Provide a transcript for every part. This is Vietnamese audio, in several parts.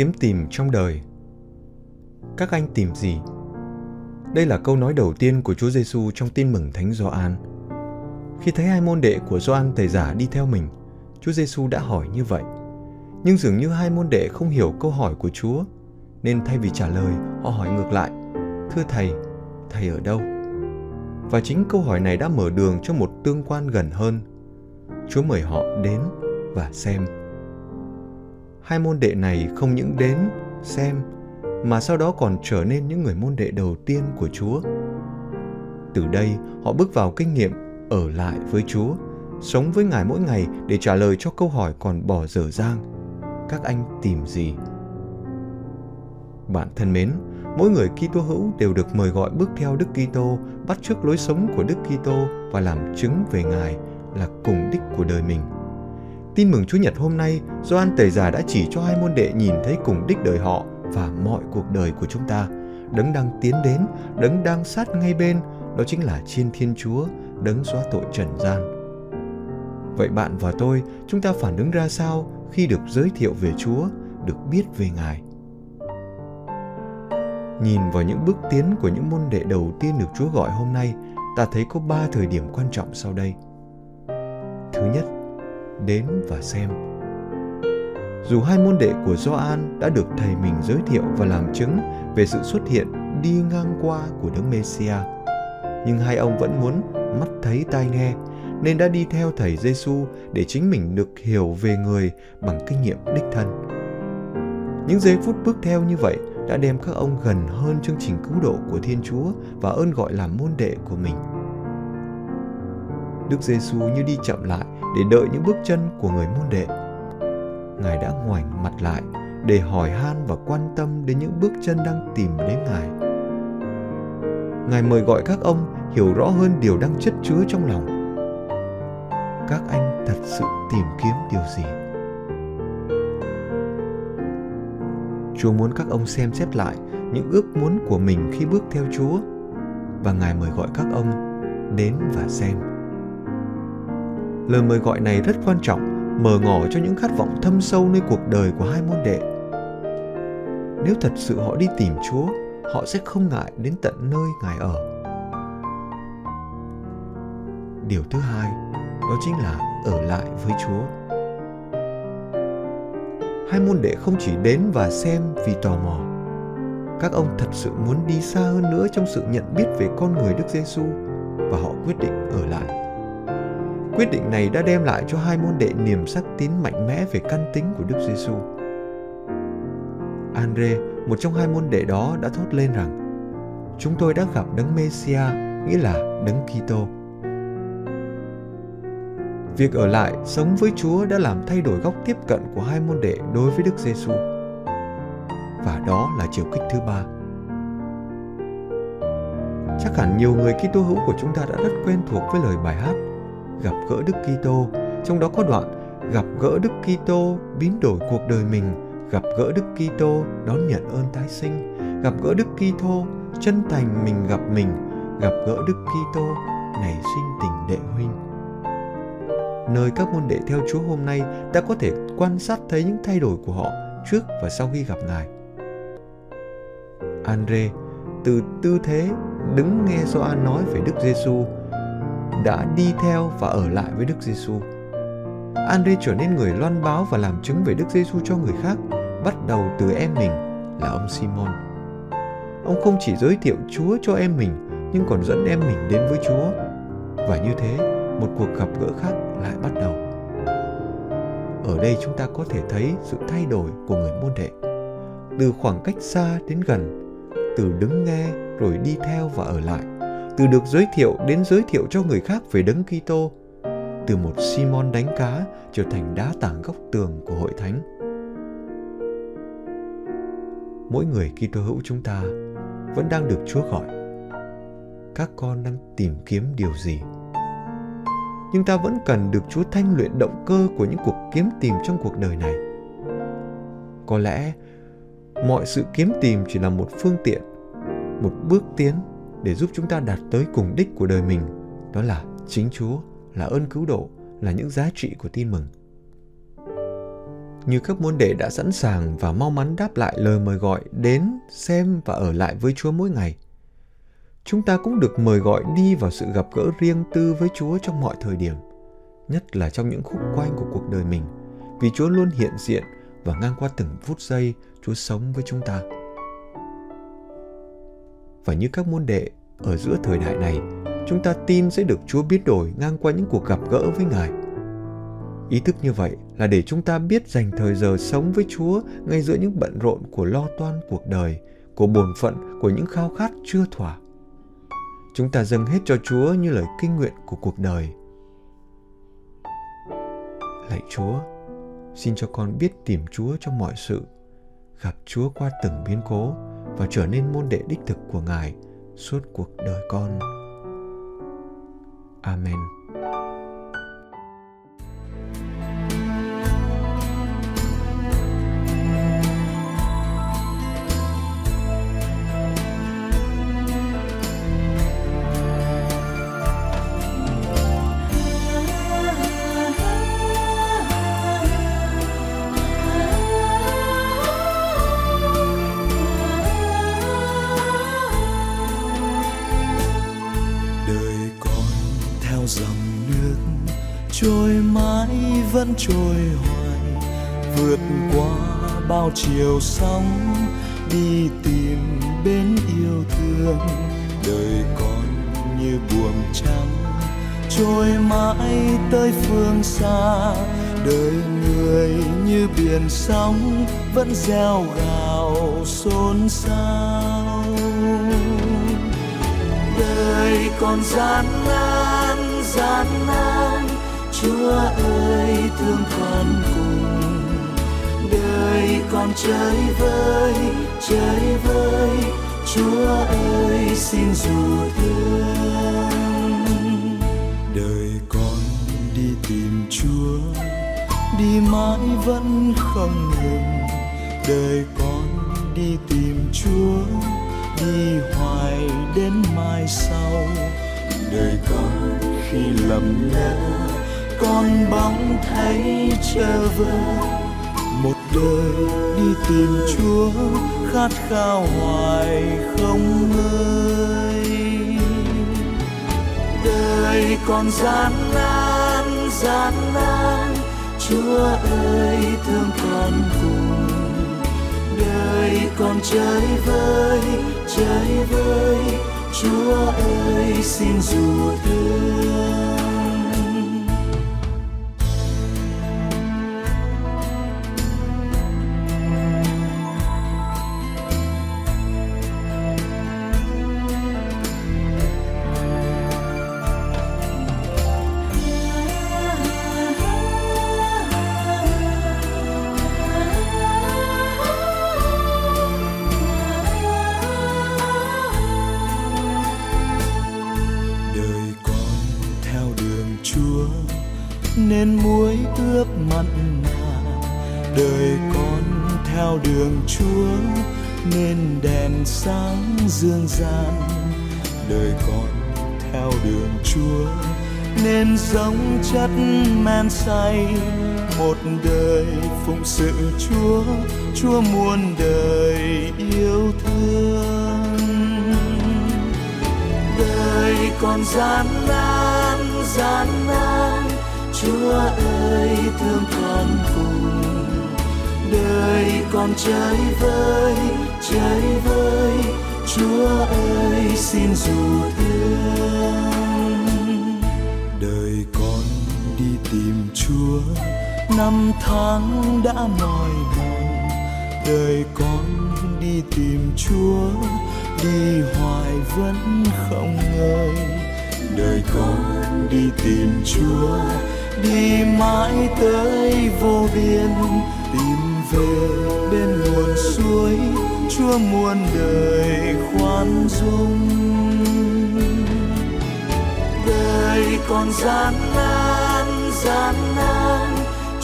Kiếm tìm trong đời. Các anh tìm gì? Đây là câu nói đầu tiên của Chúa Giêsu trong Tin mừng Thánh Gioan. Khi thấy hai môn đệ của Gioan thầy giả đi theo mình, Chúa Giêsu đã hỏi như vậy. Nhưng dường như hai môn đệ không hiểu câu hỏi của Chúa, nên thay vì trả lời, họ hỏi ngược lại: "Thưa thầy, thầy ở đâu?" Và chính câu hỏi này đã mở đường cho một tương quan gần hơn. Chúa mời họ đến và xem hai môn đệ này không những đến xem mà sau đó còn trở nên những người môn đệ đầu tiên của Chúa. Từ đây, họ bước vào kinh nghiệm ở lại với Chúa, sống với Ngài mỗi ngày để trả lời cho câu hỏi còn bỏ dở dang. Các anh tìm gì? Bạn thân mến, mỗi người Kitô hữu đều được mời gọi bước theo Đức Kitô, bắt chước lối sống của Đức Kitô và làm chứng về Ngài là cùng đích của đời mình. Tin mừng Chúa Nhật hôm nay, Gioan Tẩy Giả đã chỉ cho hai môn đệ nhìn thấy cùng đích đời họ và mọi cuộc đời của chúng ta. Đấng đang tiến đến, đấng đang sát ngay bên, đó chính là Chiên Thiên Chúa, đấng xóa tội trần gian. Vậy bạn và tôi, chúng ta phản ứng ra sao khi được giới thiệu về Chúa, được biết về Ngài? Nhìn vào những bước tiến của những môn đệ đầu tiên được Chúa gọi hôm nay, ta thấy có ba thời điểm quan trọng sau đây. Thứ nhất, đến và xem. Dù hai môn đệ của Gioan đã được thầy mình giới thiệu và làm chứng về sự xuất hiện đi ngang qua của Đấng Mêsia, nhưng hai ông vẫn muốn mắt thấy tai nghe nên đã đi theo thầy Giêsu để chính mình được hiểu về người bằng kinh nghiệm đích thân. Những giây phút bước theo như vậy đã đem các ông gần hơn chương trình cứu độ của Thiên Chúa và ơn gọi làm môn đệ của mình. Đức Giêsu như đi chậm lại để đợi những bước chân của người môn đệ. Ngài đã ngoảnh mặt lại để hỏi han và quan tâm đến những bước chân đang tìm đến Ngài. Ngài mời gọi các ông hiểu rõ hơn điều đang chất chứa trong lòng. Các anh thật sự tìm kiếm điều gì? Chúa muốn các ông xem xét lại những ước muốn của mình khi bước theo Chúa, và Ngài mời gọi các ông đến và xem Lời mời gọi này rất quan trọng, mở ngỏ cho những khát vọng thâm sâu nơi cuộc đời của hai môn đệ. Nếu thật sự họ đi tìm Chúa, họ sẽ không ngại đến tận nơi Ngài ở. Điều thứ hai, đó chính là ở lại với Chúa. Hai môn đệ không chỉ đến và xem vì tò mò. Các ông thật sự muốn đi xa hơn nữa trong sự nhận biết về con người Đức Giêsu và họ quyết định ở lại Quyết định này đã đem lại cho hai môn đệ niềm sắc tín mạnh mẽ về căn tính của Đức Giêsu. Andre, một trong hai môn đệ đó đã thốt lên rằng: "Chúng tôi đã gặp Đấng Mêsia, nghĩa là Đấng Kitô." Việc ở lại sống với Chúa đã làm thay đổi góc tiếp cận của hai môn đệ đối với Đức Giêsu. Và đó là chiều kích thứ ba. Chắc hẳn nhiều người Kitô hữu của chúng ta đã rất quen thuộc với lời bài hát gặp gỡ Đức Kitô, trong đó có đoạn gặp gỡ Đức Kitô biến đổi cuộc đời mình, gặp gỡ Đức Kitô đón nhận ơn tái sinh, gặp gỡ Đức Kitô chân thành mình gặp mình, gặp gỡ Đức Kitô nảy sinh tình đệ huynh. Nơi các môn đệ theo Chúa hôm nay ta có thể quan sát thấy những thay đổi của họ trước và sau khi gặp Ngài. Andre từ tư thế đứng nghe Gioan nói về Đức Giêsu đã đi theo và ở lại với Đức Giêsu. Andre trở nên người loan báo và làm chứng về Đức Giêsu cho người khác, bắt đầu từ em mình là ông Simon. Ông không chỉ giới thiệu Chúa cho em mình, nhưng còn dẫn em mình đến với Chúa. Và như thế, một cuộc gặp gỡ khác lại bắt đầu. Ở đây chúng ta có thể thấy sự thay đổi của người môn đệ. Từ khoảng cách xa đến gần, từ đứng nghe rồi đi theo và ở lại, từ được giới thiệu đến giới thiệu cho người khác về Đấng Kitô, từ một Simon đánh cá trở thành đá tảng góc tường của hội thánh. Mỗi người Kitô hữu chúng ta vẫn đang được Chúa gọi. Các con đang tìm kiếm điều gì? Nhưng ta vẫn cần được Chúa thanh luyện động cơ của những cuộc kiếm tìm trong cuộc đời này. Có lẽ mọi sự kiếm tìm chỉ là một phương tiện, một bước tiến để giúp chúng ta đạt tới cùng đích của đời mình, đó là chính Chúa, là ơn cứu độ, là những giá trị của tin mừng. Như các môn đệ đã sẵn sàng và mau mắn đáp lại lời mời gọi đến xem và ở lại với Chúa mỗi ngày. Chúng ta cũng được mời gọi đi vào sự gặp gỡ riêng tư với Chúa trong mọi thời điểm, nhất là trong những khúc quanh của cuộc đời mình, vì Chúa luôn hiện diện và ngang qua từng phút giây Chúa sống với chúng ta. Và như các môn đệ ở giữa thời đại này, chúng ta tin sẽ được Chúa biết đổi ngang qua những cuộc gặp gỡ với Ngài. Ý thức như vậy là để chúng ta biết dành thời giờ sống với Chúa ngay giữa những bận rộn của lo toan cuộc đời, của bổn phận, của những khao khát chưa thỏa. Chúng ta dâng hết cho Chúa như lời kinh nguyện của cuộc đời. Lạy Chúa, xin cho con biết tìm Chúa trong mọi sự, gặp Chúa qua từng biến cố và trở nên môn đệ đích thực của Ngài suốt cuộc đời con. Amen. Vẫn trôi hoài, vượt qua bao chiều sóng, đi tìm bên yêu thương. Đời con như buồm trắng, trôi mãi tới phương xa. Đời người như biển sóng, vẫn gieo gào xôn xao. Đời còn gian nan gian nan, chúa ơi thương con cùng. Đời con chơi vơi chơi vơi. Chúa ơi, xin dù thương. Đời con đi tìm chúa, đi mãi vẫn không ngừng. Đời con đi tìm chúa, đi hoài đến mai sau. Đời con khi lầm lỡ con bóng thấy chờ vơ một đời đi tìm chúa, khát khao hoài không ngơi. Đời còn gian nan gian nan, chúa ơi, thương con cùng. Đời còn chơi vơi chơi vơi, chúa ơi, xin dù thương. Nên muối ướp mặn mà. Đời con theo đường chúa, nên đèn sáng dương gian. Đời con theo đường chúa, nên giống chất men say. Một đời phụng sự chúa chúa muôn đời yêu thương. Đời còn gian nan chúa ơi, thương con cùng. Đời con chơi vơi chơi vơi. Chúa ơi, xin dù thương. Đời con đi tìm chúa. Năm tháng đã mỏi mòn. Đời con đi tìm chúa. Đi hoài vẫn không ngơi. Đời con đi tìm chúa đi mãi tới vô biên, tìm về bên nguồn suối, chúa muôn đời khoan dung. Đời còn gian nan gian nan,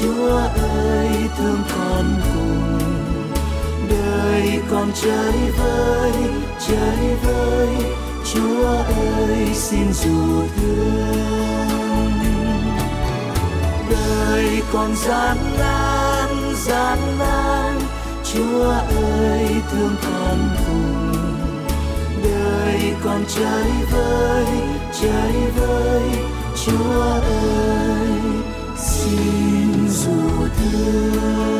chúa ơi, thương con cùng. Đời còn chơi vơi chơi vơi, chúa ơi, xin dù thương đời còn gian nan gian nan. Chúa ơi, thương con cùng. Đời còn chơi vơi chơi vơi. Chúa ơi, xin dù thương.